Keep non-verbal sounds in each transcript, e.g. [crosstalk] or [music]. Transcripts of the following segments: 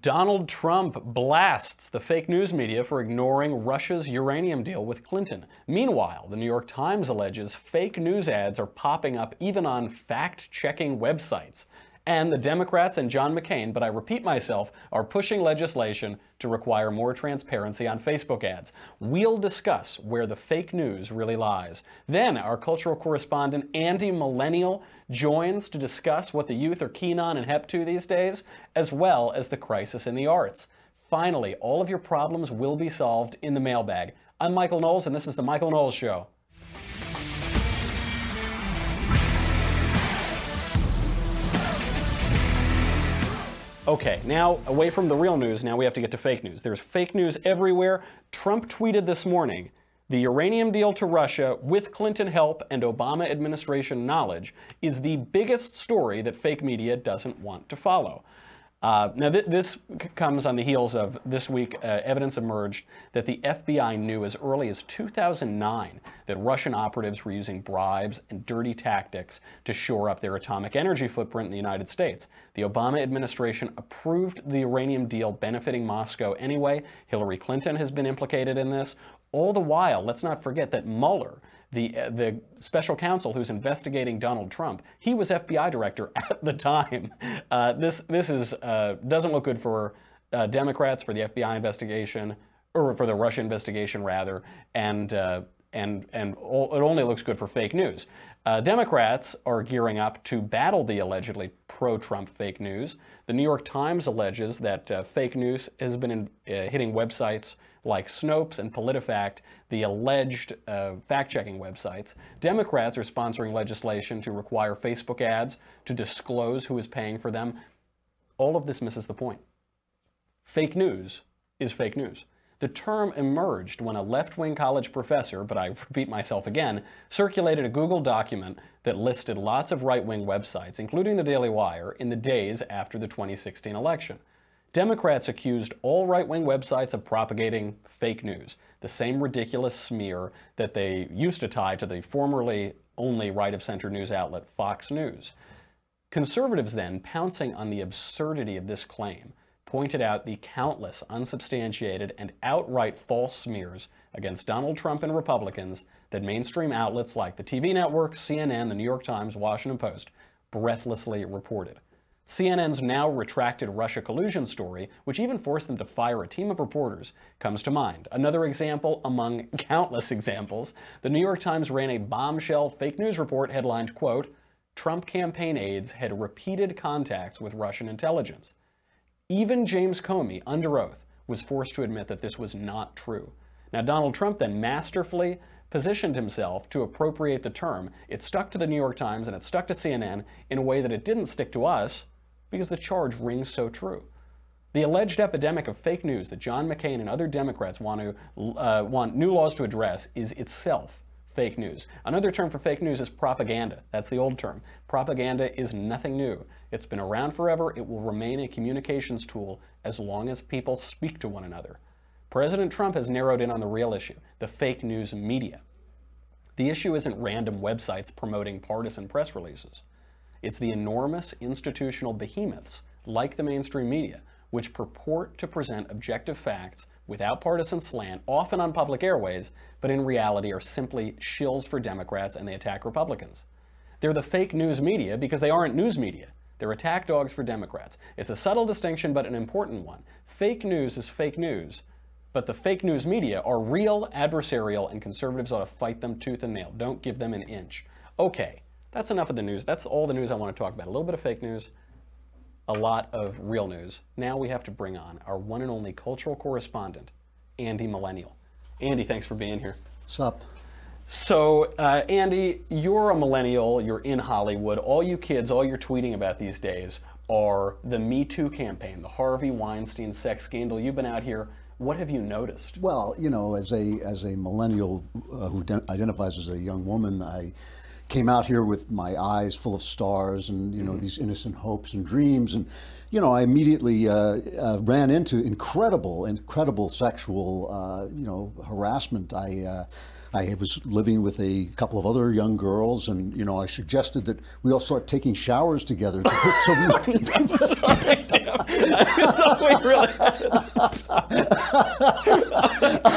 Donald Trump blasts the fake news media for ignoring Russia's uranium deal with Clinton. Meanwhile, the New York Times alleges fake news ads are popping up even on fact checking websites. And the Democrats and John McCain, but I repeat myself, are pushing legislation to require more transparency on Facebook ads. We'll discuss where the fake news really lies. Then, our cultural correspondent Andy Millennial joins to discuss what the youth are keen on and hep to these days, as well as the crisis in the arts. Finally, all of your problems will be solved in the mailbag. I'm Michael Knowles, and this is The Michael Knowles Show. Okay, now away from the real news, now we have to get to fake news. There's fake news everywhere. Trump tweeted this morning the uranium deal to Russia, with Clinton help and Obama administration knowledge, is the biggest story that fake media doesn't want to follow. Uh, now, th- this comes on the heels of this week, uh, evidence emerged that the FBI knew as early as 2009 that Russian operatives were using bribes and dirty tactics to shore up their atomic energy footprint in the United States. The Obama administration approved the uranium deal benefiting Moscow anyway. Hillary Clinton has been implicated in this. All the while, let's not forget that Mueller, the, uh, the special counsel who's investigating Donald Trump, he was FBI director [laughs] at the time. Uh, this this is uh, doesn't look good for uh, Democrats for the FBI investigation or for the Russia investigation rather, and uh, and and it only looks good for fake news. Democrats are gearing up to battle the allegedly pro-Trump fake news. The New York Times alleges that fake news has been in, hitting websites like Snopes and PolitiFact, the alleged uh, fact-checking websites. Democrats are sponsoring legislation to require Facebook ads to disclose who is paying for them. All of this misses the point. Fake news is fake news. The term emerged when a left wing college professor, but I repeat myself again, circulated a Google document that listed lots of right wing websites, including the Daily Wire, in the days after the 2016 election. Democrats accused all right wing websites of propagating fake news, the same ridiculous smear that they used to tie to the formerly only right of center news outlet Fox News. Conservatives then, pouncing on the absurdity of this claim, pointed out the countless unsubstantiated and outright false smears against Donald Trump and Republicans that mainstream outlets like the TV network, CNN, the New York Times, Washington Post breathlessly reported. CNN's now retracted Russia collusion story, which even forced them to fire a team of reporters, comes to mind. Another example among [laughs] countless examples, the New York Times ran a bombshell fake news report headlined, quote, Trump campaign aides had repeated contacts with Russian intelligence. Even James Comey, under oath, was forced to admit that this was not true. Now, Donald Trump then masterfully positioned himself to appropriate the term. It stuck to the New York Times and it stuck to CNN in a way that it didn't stick to us because the charge rings so true. The alleged epidemic of fake news that John McCain and other Democrats want to uh, want new laws to address is itself fake news. Another term for fake news is propaganda. That's the old term. Propaganda is nothing new. It's been around forever. It will remain a communications tool as long as people speak to one another. President Trump has narrowed in on the real issue the fake news media. The issue isn't random websites promoting partisan press releases. It's the enormous institutional behemoths, like the mainstream media, which purport to present objective facts without partisan slant, often on public airways, but in reality are simply shills for Democrats and they attack Republicans. They're the fake news media because they aren't news media. They're attack dogs for Democrats. It's a subtle distinction, but an important one. Fake news is fake news, but the fake news media are real, adversarial, and conservatives ought to fight them tooth and nail. Don't give them an inch. Okay, that's enough of the news. That's all the news I want to talk about. A little bit of fake news, a lot of real news. Now we have to bring on our one and only cultural correspondent, Andy Millennial. Andy, thanks for being here. Sup? So, uh, Andy, you're a millennial, you're in Hollywood. All you kids, all you're tweeting about these days are the Me Too campaign, the Harvey Weinstein sex scandal. You've been out here. What have you noticed? Well, you know, as a as a millennial uh, who de- identifies as a young woman, I came out here with my eyes full of stars and you know these innocent hopes and dreams, and you know, I immediately uh, uh, ran into incredible, incredible sexual, uh, you know, harassment. I. Uh, I was living with a couple of other young girls, and you know, I suggested that we all start taking showers together. To put some [laughs] I'm sorry, Tim. [laughs] [laughs] I thought we [laughs]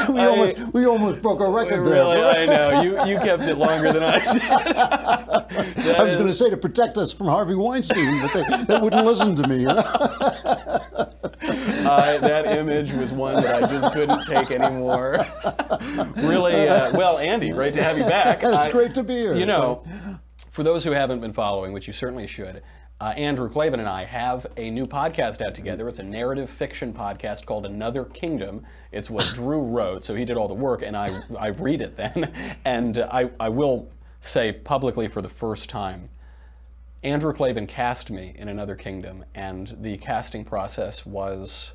we, almost, we almost broke our record there. Really, I know. You, you kept it longer than I did. [laughs] I was going to say to protect us from Harvey Weinstein, but they, they wouldn't listen to me. You know? uh, that image was one that I just couldn't take anymore. really, uh, well, Andy, great to have you back. It's I- great to be here. You know, for those who haven't been following, which you certainly should, uh, Andrew Klavan and I have a new podcast out together. It's a narrative fiction podcast called Another Kingdom. It's what [laughs] Drew wrote, so he did all the work, and I, I read it then. And uh, I, I will say publicly for the first time, Andrew Klavan cast me in Another Kingdom, and the casting process was.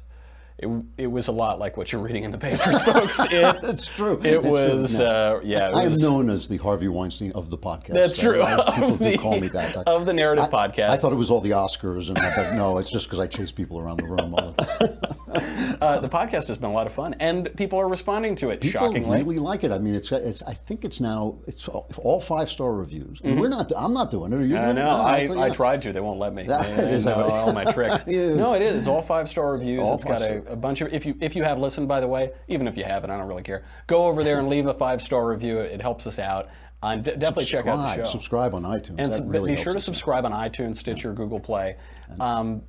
It, it was a lot like what you're reading in the papers, folks. [laughs] It, That's true. It That's true. was, No. uh, yeah. It I am known as the Harvey Weinstein of the podcast. That's So true. I- [laughs] people Of do the- call me that. I- of the narrative I- podcast. I thought it was all the Oscars, and I, but no, it's just because I chase people around the room all the time. [laughs] [laughs] Uh, the podcast has been a lot of fun, and people are responding to it. Shockingly. People shockingly, really like it. I mean, it's, it's I think it's now it's all, all five star reviews, and we're not. I'm not doing it. Are you? I it? know. No, I, so, I tried to. They won't let me. That- They is that know all my tricks. [laughs] It. No, it is. It's all five star reviews. All it's got a, a bunch of. If you if you have listened, by the way, even if you haven't, I don't really care. Go over there and leave a five star review. It, it helps us out. And de- definitely check out the Subscribe, show. subscribe on iTunes. And really be sure to subscribe on iTunes, Stitcher, Google Play. Um,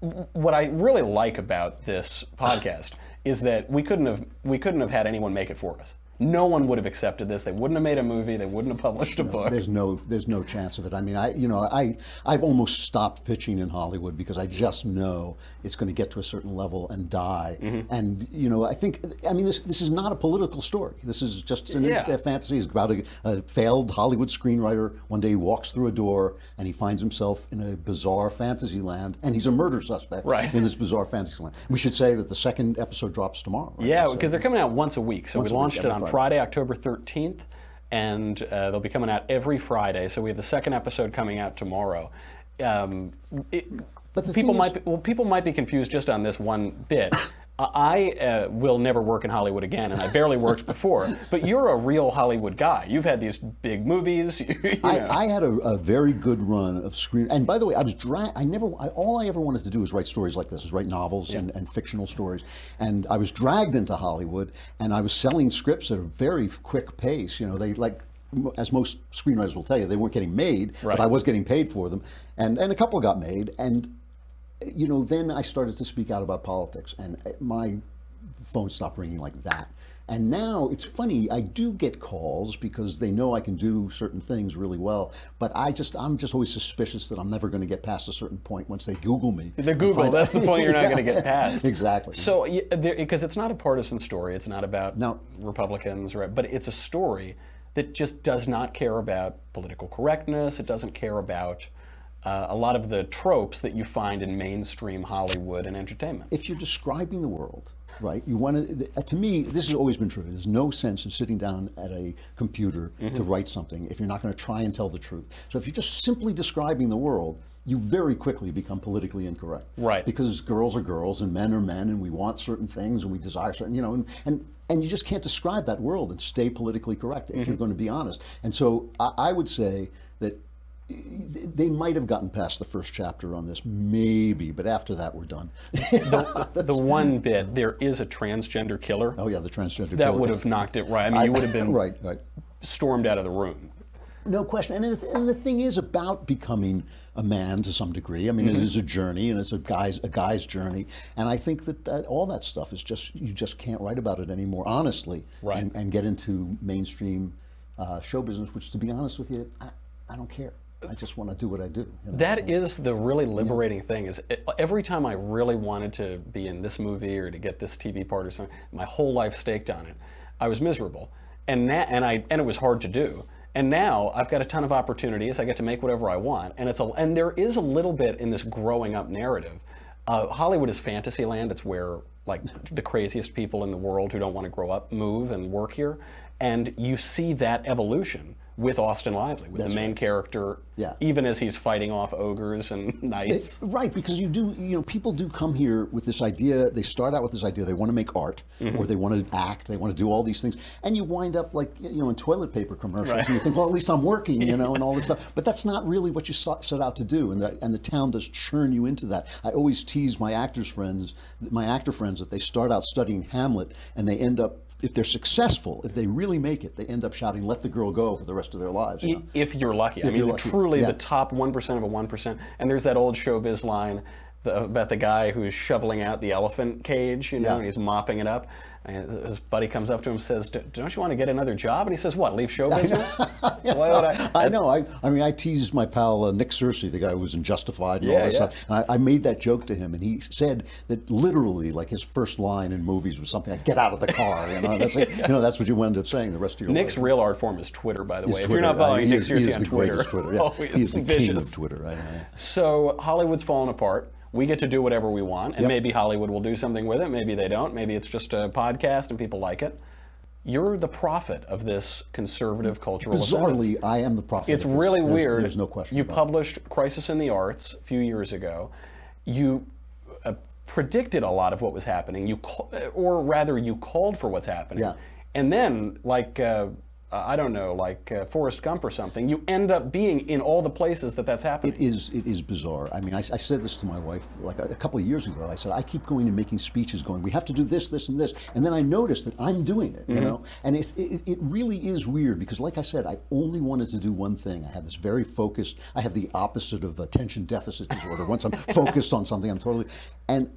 what I really like about this podcast is that we couldn't have we couldn't have had anyone make it for us. No one would have accepted this. They wouldn't have made a movie. They wouldn't have published a book. There's no, there's no chance of it. I mean, I, you know, I, I've almost stopped pitching in Hollywood because I just know it's going to get to a certain level and die. Mm-hmm. And you know, I think, I mean, this, this is not a political story. This is just an, Yeah. a fantasy. It's about a, a failed Hollywood screenwriter. One day he walks through a door and he finds himself in a bizarre fantasy land, and he's a murder suspect Right. in this bizarre fantasy land. We should say that the second episode drops tomorrow. Right? Yeah, So- because they're coming out once a week. So Once we a week, launched it on Friday. Friday, October 13th, and uh, they'll be coming out every Friday. So we have the second episode coming out tomorrow. Um, it, But people might be, well, people might be confused just on this one bit. I uh, will never work in Hollywood again, and I barely worked before. But you're a real Hollywood guy. You've had these big movies. [laughs] You, know. I, I had a, a very good run of screen. And by the way, I was dra- I never. I, all I ever wanted to do was write stories like this, is write novels and, and fictional stories. And I was dragged into Hollywood, and I was selling scripts at a very quick pace. You know, they like. As most screenwriters will tell you, they weren't getting made, Right. but I was getting paid for them, and and a couple got made, and you know, then I started to speak out about politics, and uh, my phone stopped ringing like that. And now it's funny, I do get calls because they know I can do certain things really well, but I just I'm just always suspicious that I'm never going to get past a certain point once they Google me. The Google, find that's the point you're not [laughs] Yeah, going to get past. Exactly. So, because it's not a partisan story, it's not about No. Republicans, right? But it's a story that just does not care about political correctness. It doesn't care about uh, a lot of the tropes that you find in mainstream Hollywood and entertainment. if you're describing the world, right, you want to, to me, this has always been true. There's no sense in sitting down at a computer to Mm-hmm. write something if you're not going to try and tell the truth. So if you're just simply describing the world, you very quickly become politically incorrect. Right. Because girls are girls and men are men and we want certain things and we desire certain, you know, and, and, and you just can't describe that world and stay politically correct if Mm-hmm. you're going to be honest. And so I, I would say they might have gotten past the first chapter on this, maybe, but after that, we're done. [laughs] the one bit, there is a transgender killer. oh yeah, the transgender. That killer. would have knocked it right. I mean, you would have been [laughs] right, right. stormed out of the room. No question. And the, and the thing is about becoming a man to some degree. I mean, Mm-hmm. it is a journey, and it's a guy's a guy's journey. And I think that, that all that stuff is just you just can't write about it anymore, honestly, Right. and, and get into mainstream uh, show business. Which, to be honest with you, I, I don't care. I just want to do what I do. you know? That is the really liberating thing. Is every time I really wanted to be in this movie or to get this TV part or something, my whole life staked on it. I was miserable, and na- and I and it was hard to do. And now I've got a ton of opportunities. I get to make whatever I want, and it's a and there is a little bit in this growing up narrative. Uh, Hollywood is fantasy land. It's where like [laughs] the craziest people in the world who don't want to grow up move and work here, and you see that evolution with Austin Lively, with the main character, Yeah. even as he's fighting off ogres and [laughs] knights. Right, because you do, you know, people do come here with this idea. They start out with this idea they want to make art, Mm-hmm. or they want to act, they want to do all these things, and you wind up like, you know, in toilet paper commercials, and you think, well, at least I'm working, you know, and all this [laughs] stuff. But that's not really what you set out to do, and the, and the town does churn you into that. I always tease my actors friends, my actor friends, that they start out studying Hamlet, and they end up, if they're successful, if they really make it, they end up shouting, "Let the girl go" for the rest of their lives. You know? if you're lucky. I mean, you're lucky, truly yeah. the top 1% of a 1%. And there's that old showbiz line the, about the guy who's shoveling out the elephant cage, you know, Yeah. and he's mopping it up. And his buddy comes up to him and says, "D- Don't you want to get another job? And he says, What, leave show [laughs] business? Why would I? I know. I, I mean, I teased my pal uh, Nick Searcy, the guy who was in Justified and Yeah, all that yeah. stuff. And I, I made that joke to him, and he said that literally, like his first line in movies was something like "Get out of the car." You know, that's like, you know, that's what you wind up saying the rest of your life. Nick's life. real art form is Twitter, by the way. Is If you're not I- following he Nick is- Searcy on Twitter, Twitter. Yeah. [laughs] oh, he it's is the king of Twitter. Right? Yeah. So Hollywood's falling apart. We get to do whatever we want, and Yep. maybe Hollywood will do something with it. Maybe they don't. Maybe it's just a podcast and people like it. You're the prophet of this conservative cultural. Bizarrely, I am the prophet. It's really There's- weird. There's no question. You about it. published Crisis in the Arts a few years ago. You uh, predicted a lot of what was happening. You, or rather, you called for what's happening. Yeah. And then, like uh, I don't know, like uh, Forrest Gump or something, you end up being in all the places that that's happening. It is. It is bizarre. I mean, I, I said this to my wife like a, a couple of years ago. I said I keep going and making speeches, going, we have to do this, this, and this, and then I noticed that I'm doing it. You know, and it's, it, it really is weird because, like I said, I only wanted to do one thing. I had this very focused. I have the opposite of attention deficit disorder. Once I'm [laughs] focused on something, I'm totally. And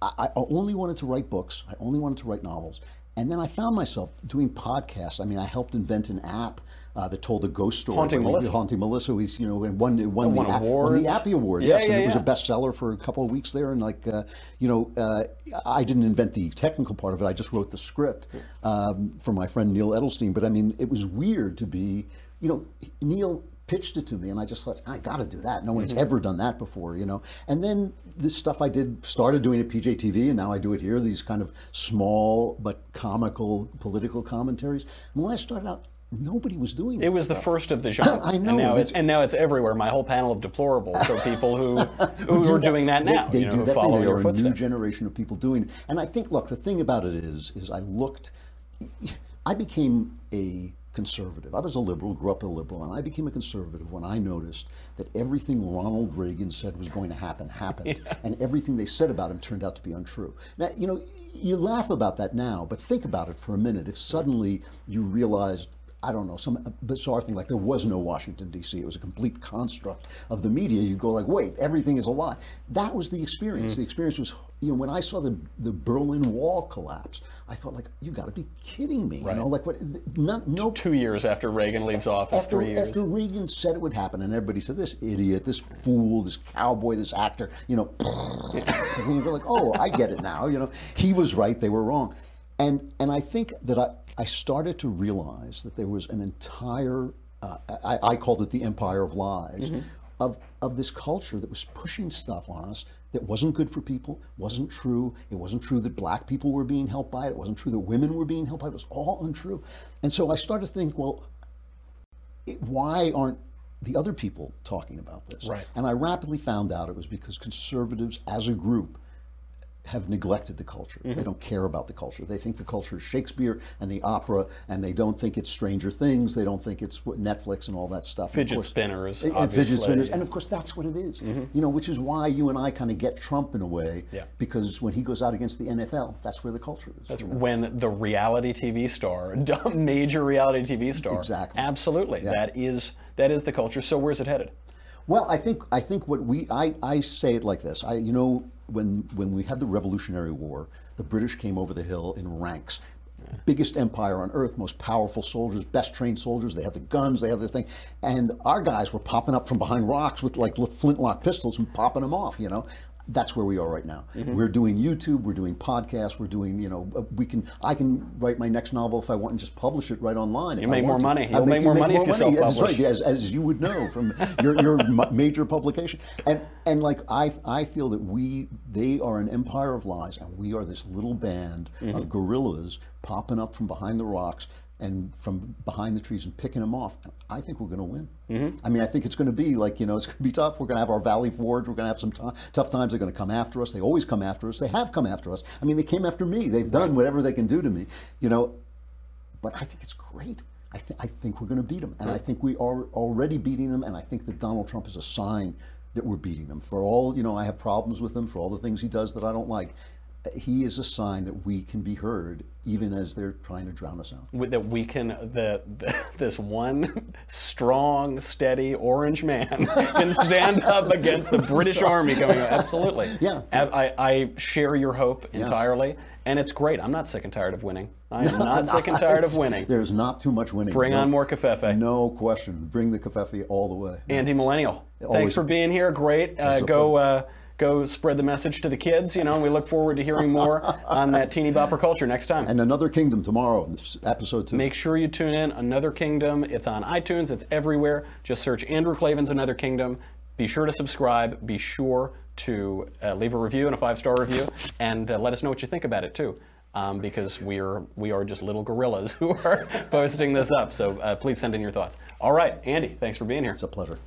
I, I only wanted to write books. I only wanted to write novels. And then I found myself doing podcasts. I mean, I helped invent an app uh, that told a ghost story. Haunting Melissa. Haunting Melissa. Who's you know won won, the, won a- won the Appie Award. Yeah, yes, yeah, and it was a bestseller for a couple of weeks there. And like, uh, you know, uh, I didn't invent the technical part of it. I just wrote the script um, for my friend Neal Edelstein. But I mean, it was weird to be, you know, Neal pitched it to me and I just thought I got to do that. No one's mm-hmm. ever done that before, you know. And then this stuff I did started doing at PJTV and now I do it here. These kind of small but comical political commentaries. And when I started out, nobody was doing It It was the first of the [laughs] genre. I know, And now, it's, and now it's everywhere. My whole panel of deplorables are people who, [laughs] who, do are doing that now. They, they know, do who that follow thing. Your are a new generation of people doing it. And I think, look, the thing about it is, is I looked, I became a conservative. I was a liberal, grew up a liberal, and I became a conservative when I noticed that everything Ronald Reagan said was going to happen happened, [laughs] and everything they said about him turned out to be untrue. Now, you know, you laugh about that now, but think about it for a minute. If suddenly you realized I don't know, some bizarre thing like there was no Washington D.C. It was a complete construct of the media. You go like, wait, everything is a lie. That was the experience. Mm. The experience was, you know, when I saw the the Berlin Wall collapse, I thought like, you got to be kidding me. You know, like what? Not no. Two years after Reagan leaves office, After, three years. after Reagan said it would happen, and everybody said, "This idiot, this fool, this cowboy, this actor," you know, [laughs] and you go like, "Oh, I get it now." You know, he was right; they were wrong, and and I think that I I started to realize that there was an entire uh, I, I called it the empire of lies of of this culture that was pushing stuff on us that wasn't good for people, wasn't true. It wasn't true that black people were being helped by it. It wasn't true that women were being helped by it. It was all untrue. And so I started to think, well, it- why aren't the other people talking about this? Right. And I rapidly found out it was because conservatives as a group have neglected the culture. Mm-hmm. They don't care about the culture. They think the culture is Shakespeare and the opera, and they don't think it's Stranger Things. They don't think it's Netflix and all that stuff. Fidget course- spinners, and- and fidget spinners, yeah. and of course that's what it is. You know, which is why you and I kind of get Trump in a way, Yeah. because when he goes out against the NFL, that's where the culture is. That's you know? when the reality TV star, [laughs] major reality TV star, Exactly. absolutely, that is that is the culture. So where's it headed? Well, I think I think what we I, I say it like this. I you know when when we had the Revolutionary War, the British came over the hill in ranks. Biggest empire on earth, most powerful soldiers, best trained soldiers. They had the guns, they had the thing, and our guys were popping up from behind rocks with like flintlock pistols and popping them off. You know, that's where we are right now. Mm-hmm. We're doing YouTube, we're doing podcasts, we're doing you know uh, we can I can write my next novel if I want and just publish it right online. You make more money. You'll make more money if you That's self-publish. right as, as you would know from your, your [laughs] major publication. And and like I I feel that we they are an empire of lies, and we are this little band Mm-hmm. of guerrillas popping up from behind the rocks, and from behind the trees and picking them off. I think we're going to win. Mm-hmm. I mean, I think it's going to be like, you know, it's going to be tough. We're going to have our Valley Forge. We're going to have some t- tough times. They're going to come after us. They always come after us. They have come after us. I mean, they came after me. They've done whatever they can do to me, you know. But I think it's great. I, th- I think we're going to beat them. And I think we are already beating them. And I think that Donald Trump is a sign that we're beating them. For all, you know, I have problems with him for all the things he does that I don't like he is a sign that we can be heard even as they're trying to drown us out. That we can, the, the, this one strong, steady orange man [laughs] can stand up against the British Army coming out. Absolutely. [laughs] Yeah. I, I share your hope entirely, yeah. and it's great. I'm not sick and tired of winning. I am [laughs] not sick and tired of winning. There's not too much winning. Bring no, on more covfefe. No question. Bring the covfefe all the way. Andy Millennial. Always. Thanks for being here. Great. Uh, go. Go spread the message to the kids, you know, and we look forward to hearing more [laughs] on that teeny bopper culture next time. And Another Kingdom tomorrow, episode two. Make sure you tune in. Another Kingdom. It's on iTunes, it's everywhere. Just search Andrew Klavan's Another Kingdom. Be sure to subscribe. Be sure to uh, leave a review and a five star review, and uh, let us know what you think about it too. Um, because we are we are just little gorillas [laughs] who are posting this up. So uh, please send in your thoughts. All right, Andy, thanks for being here. It's a pleasure.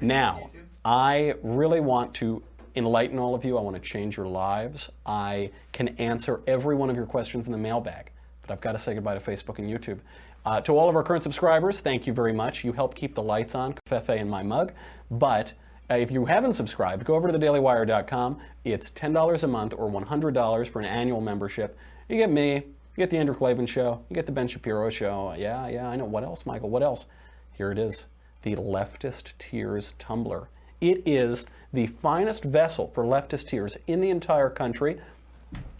Now, I really want to enlighten all of you. I want to change your lives. I can answer every one of your questions in the mailbag. But I've got to say goodbye to Facebook and YouTube. Uh, to all of our current subscribers, thank you very much. You help keep the lights on, Fefe in my mug. But uh, if you haven't subscribed, go over to thedailywire.com. It's $10 a month or $100 for an annual membership. You get me, you get the Andrew Klavan show, you get the Ben Shapiro show. Yeah, yeah, I know. What else, Michael? What else? Here it is the Leftist Tears Tumbler. It is the finest vessel for leftist tears in the entire country.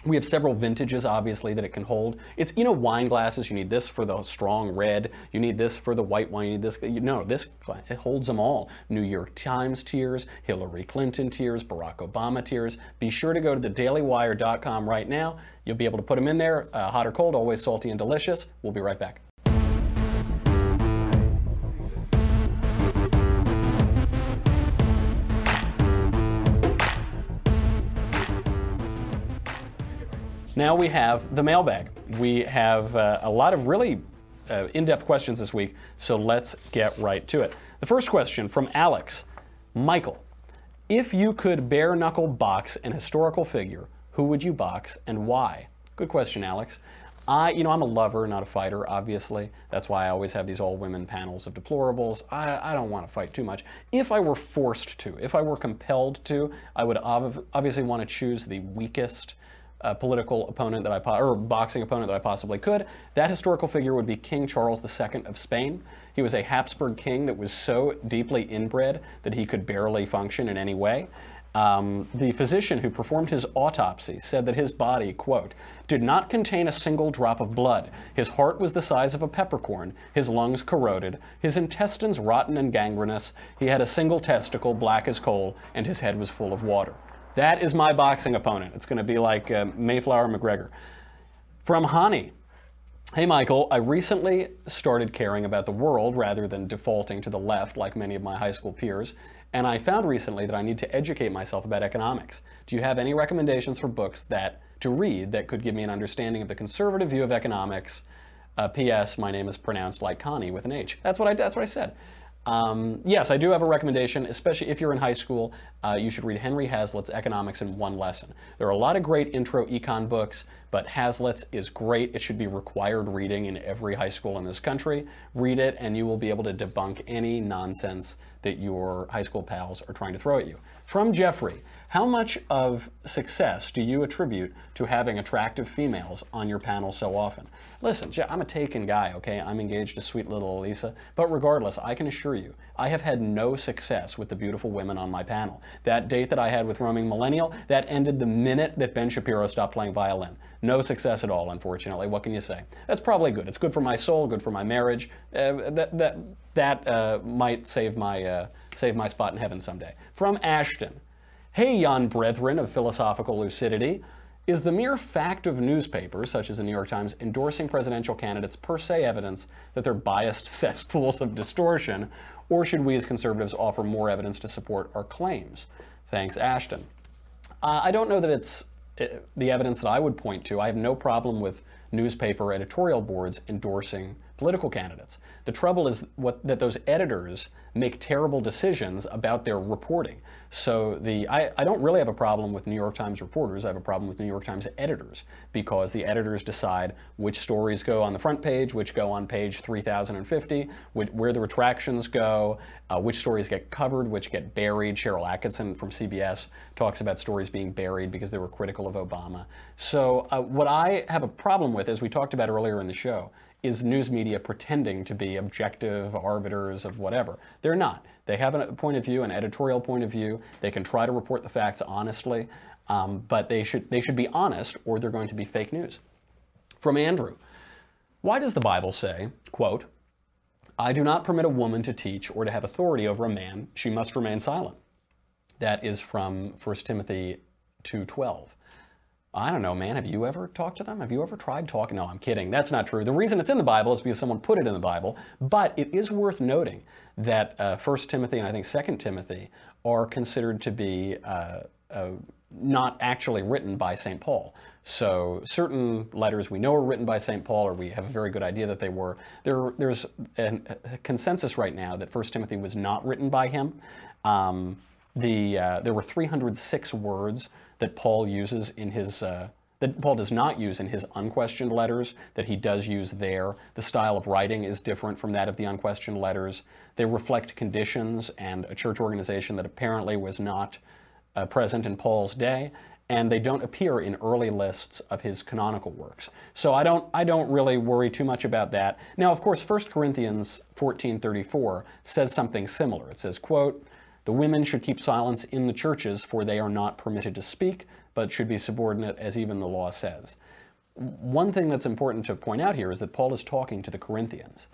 We have several vintages, obviously, that it can hold. It's, you know, wine glasses. You need this for the strong red. You need this for the white wine. You need this. You know, this, it holds them all. New York Times tears, Hillary Clinton tears, Barack Obama tears. Be sure to go to thedailywire.com right now. You'll be able to put them in there, uh, hot or cold, always salty and delicious. We'll be right back. Now we have the mailbag. We have uh, a lot of really uh, in depth questions this week, so let's get right to it. The first question from Alex Michael, if you could bare knuckle box an historical figure, who would you box and why? Good question, Alex. I, you know, I'm a lover, not a fighter, obviously. That's why I always have these all women panels of deplorables. I, I don't want to fight too much. If I were forced to, if I were compelled to, I would obviously want to choose the weakest, uh, political opponent that I po- or boxing opponent that I possibly could. That historical figure would be King Charles II of Spain. He was a Habsburg king that was so deeply inbred that he could barely function in any way. Um, the physician who performed his autopsy said that his body, quote, did not contain a single drop of blood. His heart was the size of a peppercorn, his lungs corroded, his intestines rotten and gangrenous, he had a single testicle black as coal, and his head was full of water. That is my boxing opponent. It's going to be like uh, Mayflower McGregor. From Hani. Hey Michael, I recently started caring about the world rather than defaulting to the left like many of my high school peers, and I found recently that I need to educate myself about economics. Do you have any recommendations for books that to read that could give me an understanding of the conservative view of economics? Uh, P.S. My name is pronounced like Connie with an H. That's what I. That's what I said. Um, yes, I do have a recommendation, especially if you're in high school. Uh, you should read Henry Hazlitt's Economics in One Lesson. There are a lot of great intro econ books, but Hazlitt's is great. It should be required reading in every high school in this country. Read it, and you will be able to debunk any nonsense that your high school pals are trying to throw at you. From Jeffrey, how much of success do you attribute to having attractive females on your panel so often? Listen, I'm a taken guy, okay? I'm engaged to sweet little Elisa, but regardless, I can assure you, I have had no success with the beautiful women on my panel. That date that I had with Roaming Millennial, that ended the minute that Ben Shapiro stopped playing violin. No success at all, unfortunately. What can you say? That's probably good. It's good for my soul, good for my marriage. Uh, that that that uh, might save my uh, save my spot in heaven someday. From Ashton. Hey, yon brethren of philosophical lucidity. Is the mere fact of newspapers, such as the New York Times, endorsing presidential candidates per se evidence that they're biased [laughs] cesspools of distortion, or should we as conservatives offer more evidence to support our claims? Thanks, Ashton. Uh, I don't know that it's uh, the evidence that I would point to. I have no problem with newspaper editorial boards endorsing political candidates. The trouble is what, that those editors make terrible decisions about their reporting. So the I, I don't really have a problem with New York Times reporters. I have a problem with New York Times editors because the editors decide which stories go on the front page, which go on page 3050, where the retractions go, uh, which stories get covered, which get buried. Sharyl Attkisson from CBS talks about stories being buried because they were critical of Obama. So uh, what I have a problem with, as we talked about earlier in the show, is news media pretending to be objective arbiters of whatever. They're not. They have a point of view, an editorial point of view. They can try to report the facts honestly, um, but they should, they should be honest or they're going to be fake news. From Andrew, why does the Bible say, quote, I do not permit a woman to teach or to have authority over a man. She must remain silent. That is from 1 Timothy 2.12. I don't know, man. Have you ever talked to them? Have you ever tried talking? No, I'm kidding. That's not true. The reason it's in the Bible is because someone put it in the Bible. But it is worth noting that uh, 1 Timothy and I think 2 Timothy are considered to be uh, uh, not actually written by St. Paul. So certain letters we know are written by St. Paul, or we have a very good idea that they were. There, there's a, consensus right now that 1 Timothy was not written by him. Um, the, uh, there were 306 words that Paul uses in his uh, that Paul does not use in his unquestioned letters that he does use there. The style of writing is different from that of the unquestioned letters. They reflect conditions and a church organization that apparently was not uh, present in Paul's day, and they don't appear in early lists of his canonical works. So I don't I don't really worry too much about that. Now, of course, 1 Corinthians 14:34 says something similar. It says, quote, the women should keep silence in the churches, for they are not permitted to speak, but should be subordinate, as even the law says. One thing that's important to point out here is that Paul is talking to the Corinthians.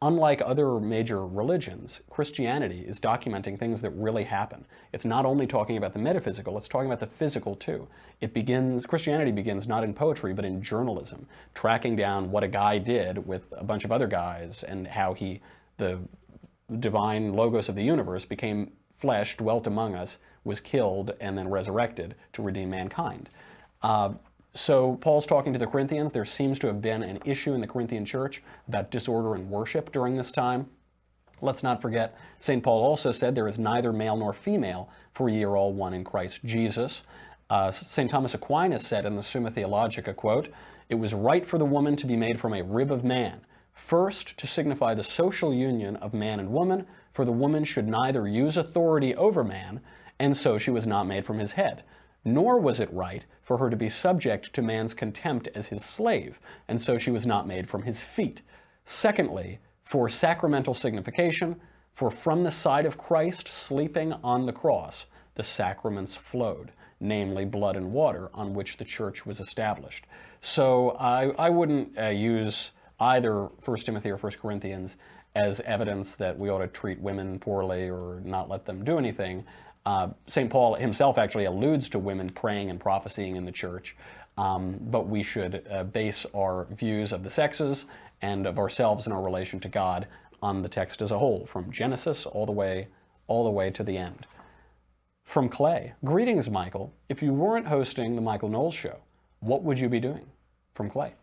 Unlike other major religions, Christianity is documenting things that really happen. It's not only talking about the metaphysical, it's talking about the physical too. It begins, Christianity begins not in poetry, but in journalism, tracking down what a guy did with a bunch of other guys and how he, the divine logos of the universe, became flesh, dwelt among us, was killed, and then resurrected to redeem mankind. Uh, so Paul's talking to the Corinthians. There seems to have been an issue in the Corinthian church about disorder in worship during this time. Let's not forget, St. Paul also said there is neither male nor female, for ye are all one in Christ Jesus. Uh, St. Thomas Aquinas said in the Summa Theologica, quote, It was right for the woman to be made from a rib of man, first to signify the social union of man and woman, for the woman should neither use authority over man, and so she was not made from his head. Nor was it right for her to be subject to man's contempt as his slave, and so she was not made from his feet. Secondly, for sacramental signification, for from the side of Christ sleeping on the cross, the sacraments flowed, namely blood and water, on which the church was established. So I, I wouldn't uh, use either 1 Timothy or 1 Corinthians as evidence that we ought to treat women poorly or not let them do anything. Uh, St. Paul himself actually alludes to women praying and prophesying in the church, um, but we should uh, base our views of the sexes and of ourselves and our relation to God on the text as a whole, from Genesis all the way, all the way to the end. From Clay, greetings, Michael. If you weren't hosting the Michael Knowles Show, what would you be doing? From Clay.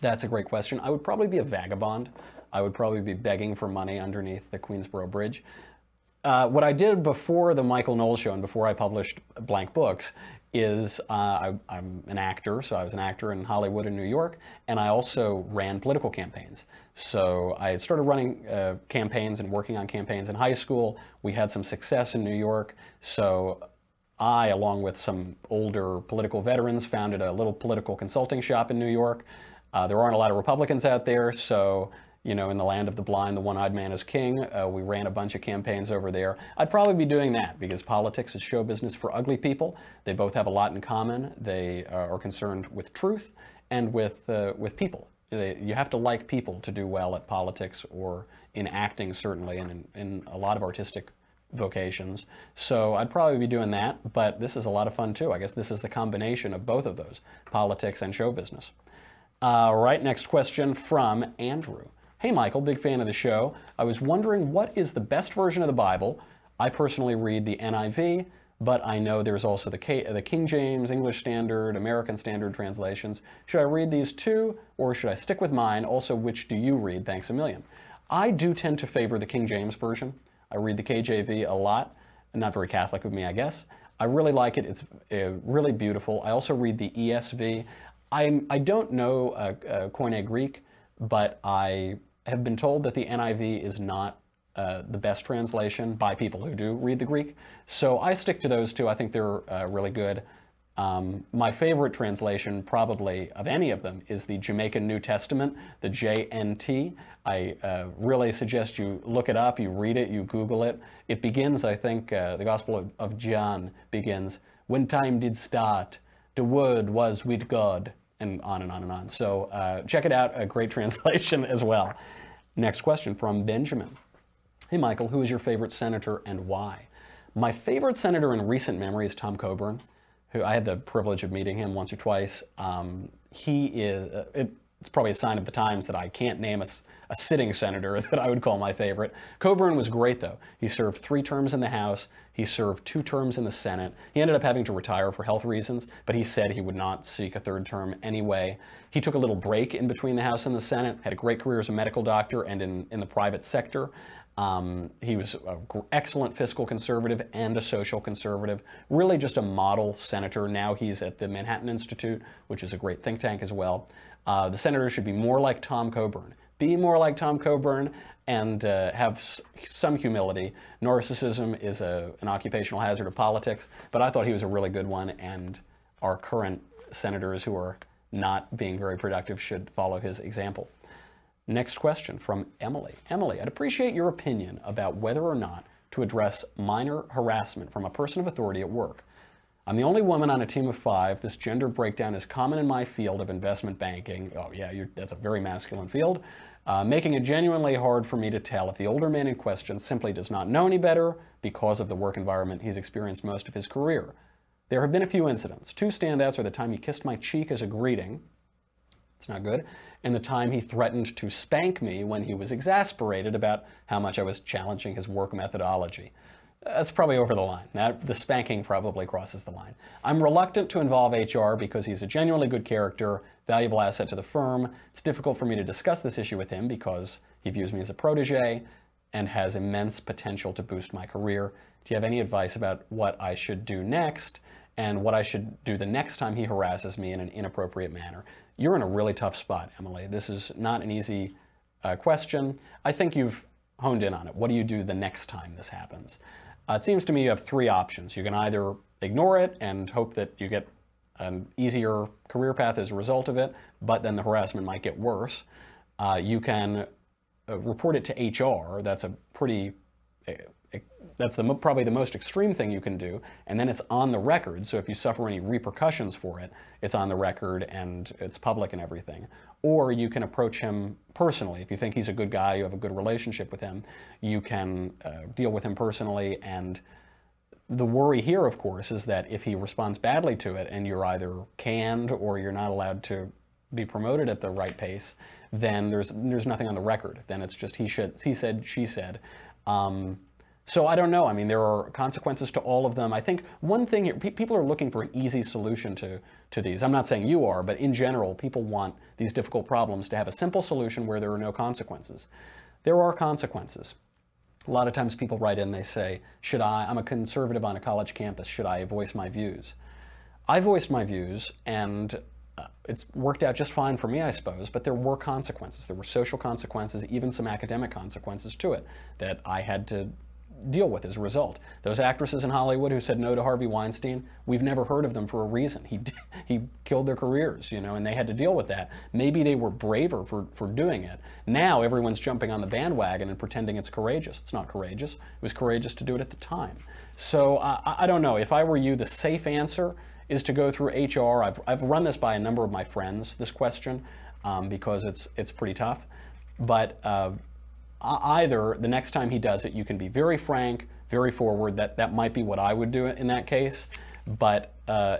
That's a great question. I would probably be a vagabond. I would probably be begging for money underneath the Queensboro Bridge. Uh, what I did before the Michael Knowles show and before I published Blank Books is uh, I, am an actor, so I was an actor in Hollywood and New York, and I also ran political campaigns. So I started running uh, campaigns and working on campaigns in high school. We had some success in New York, so I, along with some older political veterans, founded a little political consulting shop in New York. Uh, there aren't a lot of Republicans out there, so you know, in the land of the blind, the one-eyed man is king. Uh, we ran a bunch of campaigns over there. I'd probably be doing that because politics is show business for ugly people. They both have a lot in common. They uh, are concerned with truth and with uh, with people. They, you have to like people to do well at politics or in acting, certainly, and in, in a lot of artistic vocations. So I'd probably be doing that, but this is a lot of fun too. I guess this is the combination of both of those, politics and show business. All right, next question from Andrew. Hey Michael, big fan of the show. I was wondering what is the best version of the Bible? I personally read the NIV. but I know there's also the, K, the King James, English Standard, American Standard translations. Should I read these too, or should I stick with mine? Also, which do you read? Thanks a million. I do tend to favor the King James Version. I read the KJV a lot. Not very Catholic of me, I guess. I really like it. It's uh, really beautiful. I also read the ESV. I'm, I don't know uh, uh, Koine Greek, but I have been told that the NIV is not uh, the best translation by people who do read the Greek. So I stick to those two. I think they're uh, really good. Um, my favorite translation, probably of any of them, is the Jamaican New Testament, the JNT. I uh, really suggest you look it up, you read it, you Google it. It begins, I think, uh, the Gospel of, of, John begins, when time did start, the Word was with God, and on and on and on. So uh, check it out, a great [laughs] translation as well. Next question from Benjamin. Hey, Michael, who is your favorite senator and why? My favorite senator in recent memory is Tom Coburn who I had the privilege of meeting him once or twice. Um, he is, uh, it, it's probably a sign of the times that I can't name a, a, sitting senator [laughs] that I would call my favorite. Coburn was great, though. He served three terms in the House, he served two terms in the Senate. He ended up having to retire for health reasons, but he said he would not seek a third term anyway. He took a little break in between the House and the Senate, had a great career as a medical doctor and in, in the private sector. Um, he was an excellent fiscal conservative and a social conservative, really just a model senator. Now he's at the Manhattan Institute, which is a great think tank as well. Uh, the senator should be more like Tom Coburn. Be more like Tom Coburn and uh, have some humility. Narcissism is a, an occupational hazard of politics, but I thought he was a really good one, and our current senators who are not being very productive should follow his example. Next question from Emily. Emily, I'd appreciate your opinion about whether or not to address minor harassment from a person of authority at work. I'm the only woman on a team of five. This gender breakdown is common in my field of investment banking. Oh, yeah, that's a very masculine field. Uh, making it genuinely hard for me to tell if the older man in question simply does not know any better because of the work environment he's experienced most of his career. There have been a few incidents. Two standouts are the time he kissed my cheek as a greeting. It's not good and the time he threatened to spank me when he was exasperated about how much I was challenging his work methodology. That's probably over the line. That, the spanking probably crosses the line. I'm reluctant to involve HR because he's a genuinely good character, valuable asset to the firm. It's difficult for me to discuss this issue with him because he views me as a protege and has immense potential to boost my career. Do you have any advice about what I should do next and what I should do the next time he harasses me in an inappropriate manner? You're in a really tough spot, Emily. This is not an easy uh, question. I think you've honed in on it. What do you do the next time this happens? Uh, it seems to me you have three options. You can either ignore it and hope that you get an easier career path as a result of it, but then the harassment might get worse. Uh, you can uh, report it to HR. That's a pretty uh, that's the, probably the most extreme thing you can do. And then it's on the record. So if you suffer any repercussions for it, it's on the record and it's public and everything. Or you can approach him personally. If you think he's a good guy, you have a good relationship with him, you can uh, deal with him personally. And the worry here, of course, is that if he responds badly to it and you're either canned or you're not allowed to be promoted at the right pace, then there's there's nothing on the record. Then it's just he should he said she said. Um, so I don't know. I mean, there are consequences to all of them. I think one thing here, pe- people are looking for an easy solution to, to these. I'm not saying you are, but in general, people want these difficult problems to have a simple solution where there are no consequences. There are consequences. A lot of times people write in, they say, should I, I'm a conservative on a college campus, should I voice my views? I voiced my views and uh, it's worked out just fine for me, I suppose, but there were consequences. There were social consequences, even some academic consequences to it that I had to deal with as a result. Those actresses in Hollywood who said no to Harvey Weinstein, we've never heard of them for a reason. He, [laughs] he killed their careers, you know, and they had to deal with that. Maybe they were braver for, for doing it. Now everyone's jumping on the bandwagon and pretending it's courageous. It's not courageous. It was courageous to do it at the time. So I, I don't know. If I were you, the safe answer is to go through HR. I've, I've run this by a number of my friends, this question, um, because it's, it's pretty tough. But uh, either the next time he does it, you can be very frank, very forward. That that might be what I would do in that case. But uh,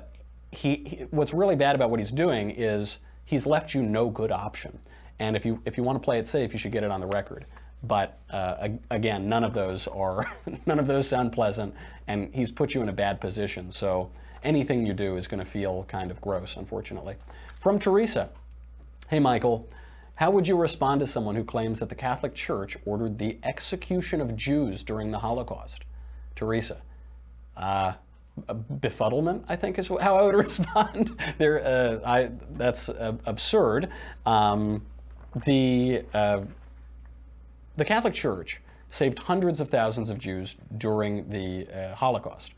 he, he, what's really bad about what he's doing is he's left you no good option. And if you if you want to play it safe, you should get it on the record. But uh, again, none of those are [laughs] none of those sound pleasant, and he's put you in a bad position. So anything you do is going to feel kind of gross, unfortunately. From Teresa, hey Michael, how would you respond to someone who claims that the Catholic Church ordered the execution of Jews during the Holocaust? Teresa, uh, befuddlement, I think, is how I would [laughs] respond. there, uh, I, that's uh, absurd. Um, the uh, the Catholic Church saved hundreds of thousands of Jews during the uh, Holocaust.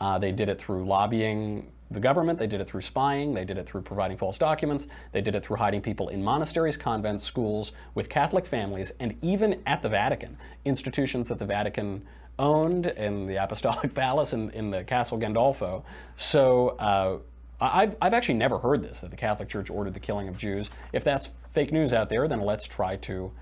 Uh, they did it through lobbying the government, they did it through spying, they did it through providing false documents, they did it through hiding people in monasteries, convents, schools, with Catholic families, and even at the Vatican, institutions that the Vatican owned in the Apostolic [laughs] Palace and in the Castel Gandolfo. So uh, I've, I've actually never heard this, that the Catholic Church ordered the killing of Jews. If that's fake news out there, then let's try to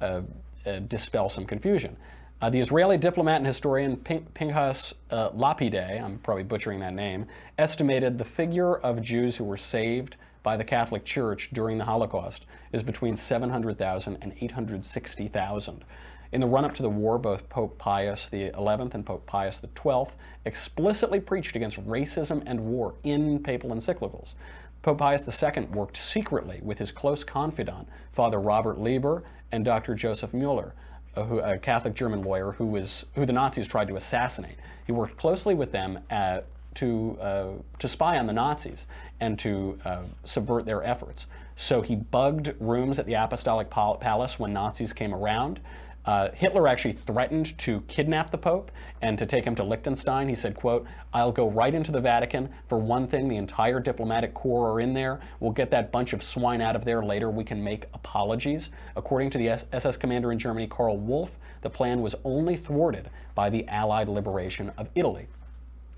uh, uh, dispel some confusion. Uh, the Israeli diplomat and historian Pinchas uh, Lapide, I'm probably butchering that name, estimated the figure of Jews who were saved by the Catholic Church during the Holocaust is between 700,000 and 860,000. In the run up to the war, both Pope Pius XI and Pope Pius XII explicitly preached against racism and war in papal encyclicals. Pope Pius II worked secretly with his close confidant, Father Robert Leiber and Dr. Joseph Mueller, a, Catholic German lawyer who was who the Nazis tried to assassinate. He worked closely with them at, to uh, to spy on the Nazis and to uh, subvert their efforts. So he bugged rooms at the Apostolic Palace when Nazis came around. Uh, Hitler actually threatened to kidnap the Pope and to take him to Liechtenstein. He said, quote, I'll go right into the Vatican. For one thing, the entire diplomatic corps are in there. We'll get that bunch of swine out of there later. We can make apologies. According to the SS commander in Germany, Karl Wolff, the plan was only thwarted by the Allied liberation of Italy.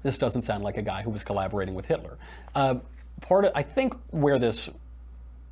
This doesn't sound like a guy who was collaborating with Hitler. Uh, part of, I think where this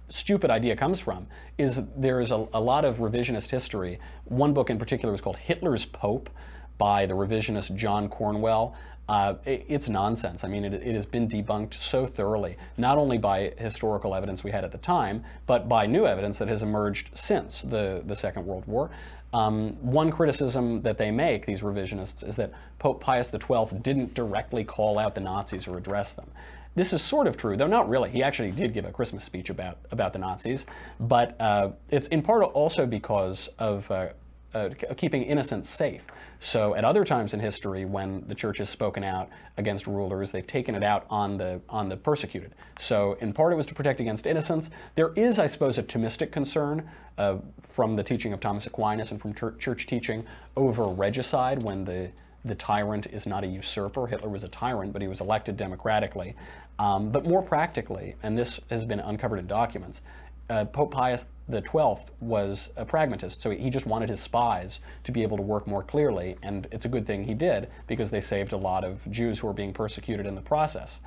stupid idea comes from is there is a, a, lot of revisionist history. One book in particular was called Hitler's Pope by the revisionist John Cornwell. Uh, it, it's nonsense. I mean, it, it, has been debunked so thoroughly, not only by historical evidence we had at the time, but by new evidence that has emerged since the, the Second World War. Um, one criticism that they make, these revisionists, is that Pope Pius XII didn't directly call out the Nazis or address them. This is sort of true, though not really. He actually did give a Christmas speech about, about the Nazis, but uh, it's in part also because of uh, uh, keeping innocents safe. So at other times in history, when the church has spoken out against rulers, they've taken it out on the on the persecuted. So in part, it was to protect against innocence. There is, I suppose, a Thomistic concern uh, from the teaching of Thomas Aquinas and from church teaching over regicide when the the tyrant is not a usurper. Hitler was a tyrant, but he was elected democratically. Um, but more practically, and this has been uncovered in documents, uh, Pope Pius XII was a pragmatist, so he just wanted his spies to be able to work more clearly, and it's a good thing he did because they saved a lot of Jews who were being persecuted in the process.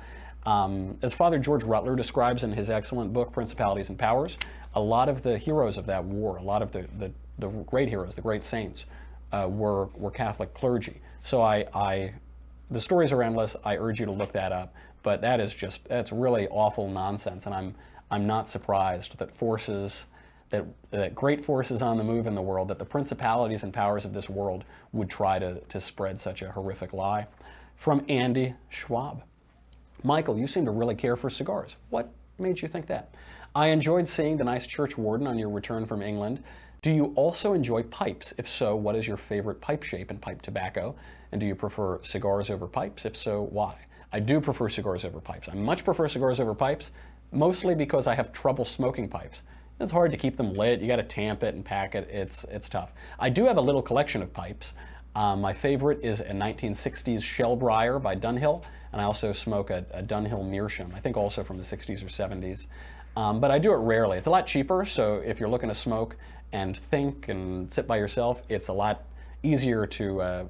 Um, as Father George Rutler describes in his excellent book, Principalities and Powers, a lot of the heroes of that war, a lot of the, the, the great heroes, the great saints, uh, were, were Catholic clergy. So I, I, the stories are endless. I urge you to look that up. But that is just, that's really awful nonsense. And I'm, I'm not surprised that forces, that, that great forces on the move in the world, that the principalities and powers of this world would try to, to spread such a horrific lie. From Andy Schwab. Michael, you seem to really care for cigars. What made you think that? I enjoyed seeing the nice church warden on your return from England. Do you also enjoy pipes? If so, what is your favorite pipe shape and pipe tobacco? And do you prefer cigars over pipes? If so, why? I do prefer cigars over pipes. I much prefer cigars over pipes, mostly because I have trouble smoking pipes. It's hard to keep them lit. You got to tamp it and pack it. It's it's tough. I do have a little collection of pipes. Um, my favorite is a 1960s Shell Shellbriar by Dunhill, and I also smoke a, a Dunhill Meerschaum. I think also from the 60s or 70s. Um, but I do it rarely. It's a lot cheaper, so if you're looking to smoke and think and sit by yourself, it's a lot easier to uh,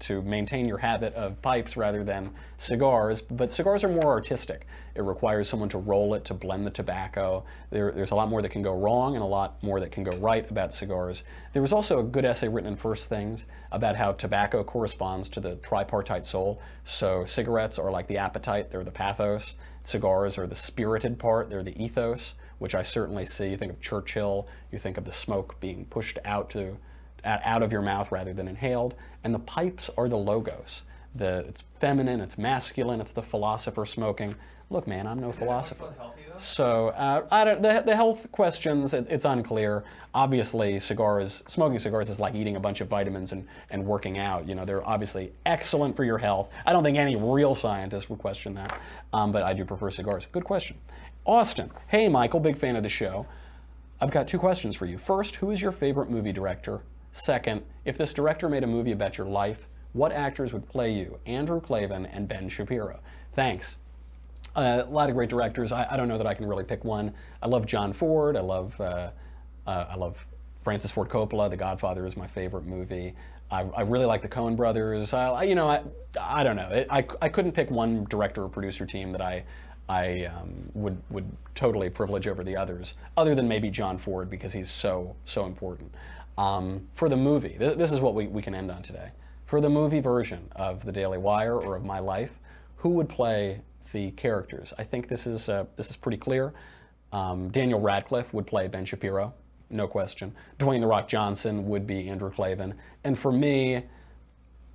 to maintain your habit of pipes rather than cigars. But cigars are more artistic. It requires someone to roll it, to blend the tobacco. There, there's a lot more that can go wrong and a lot more that can go right about cigars. There was also a good essay written in First Things about how tobacco corresponds to the tripartite soul. So cigarettes are like the appetite, they're the pathos. Cigars are the spirited part, they're the ethos, which I certainly see. You think of Churchill, you think of the smoke being pushed out to out of your mouth rather than inhaled. And the pipes are the logos. The, it's feminine, it's masculine, it's the philosopher smoking. Look, man, I'm no philosopher. So uh, I don't, the, the health questions, it, it's unclear. Obviously, cigars, smoking cigars is like eating a bunch of vitamins and, and working out. You know, they're obviously excellent for your health. I don't think any real scientist would question that, um, but I do prefer cigars. Good question. Austin, hey, Michael, big fan of the show. I've got two questions for you. First, who is your favorite movie director? Second, if this director made a movie about your life, what actors would play you? Andrew Klavan and Ben Shapiro. Thanks. Uh, a lot of great directors. I, I, don't know that I can really pick one. I love John Ford. I love uh, uh, I love Francis Ford Coppola. The Godfather is my favorite movie. I, I really like the Coen Brothers. I, you know, I, I don't know. It, I, I couldn't pick one director or producer team that I I um, would would totally privilege over the others, other than maybe John Ford because he's so so important. Um, for the movie, th- this is what we, we can end on today. For the movie version of The Daily Wire or of my life, who would play the characters. I think this is uh, this is pretty clear. Um, Daniel Radcliffe would play Ben Shapiro, no question. Dwayne the Rock Johnson would be Andrew Klavan. and for me,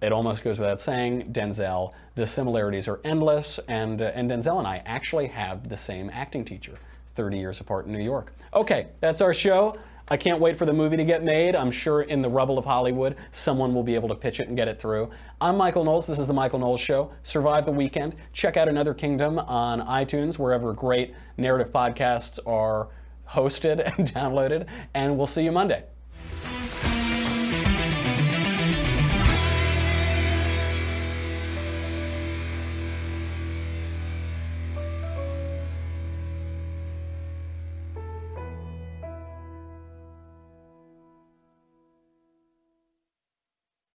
it almost goes without saying, Denzel. The similarities are endless, and uh, and Denzel and I actually have the same acting teacher, 30 years apart in New York. Okay, that's our show. I can't wait for the movie to get made. I'm sure in the rubble of Hollywood, someone will be able to pitch it and get it through. I'm Michael Knowles. This is The Michael Knowles Show. Survive the weekend. Check out Another Kingdom on iTunes, wherever great narrative podcasts are hosted [laughs] and downloaded. And we'll see you Monday.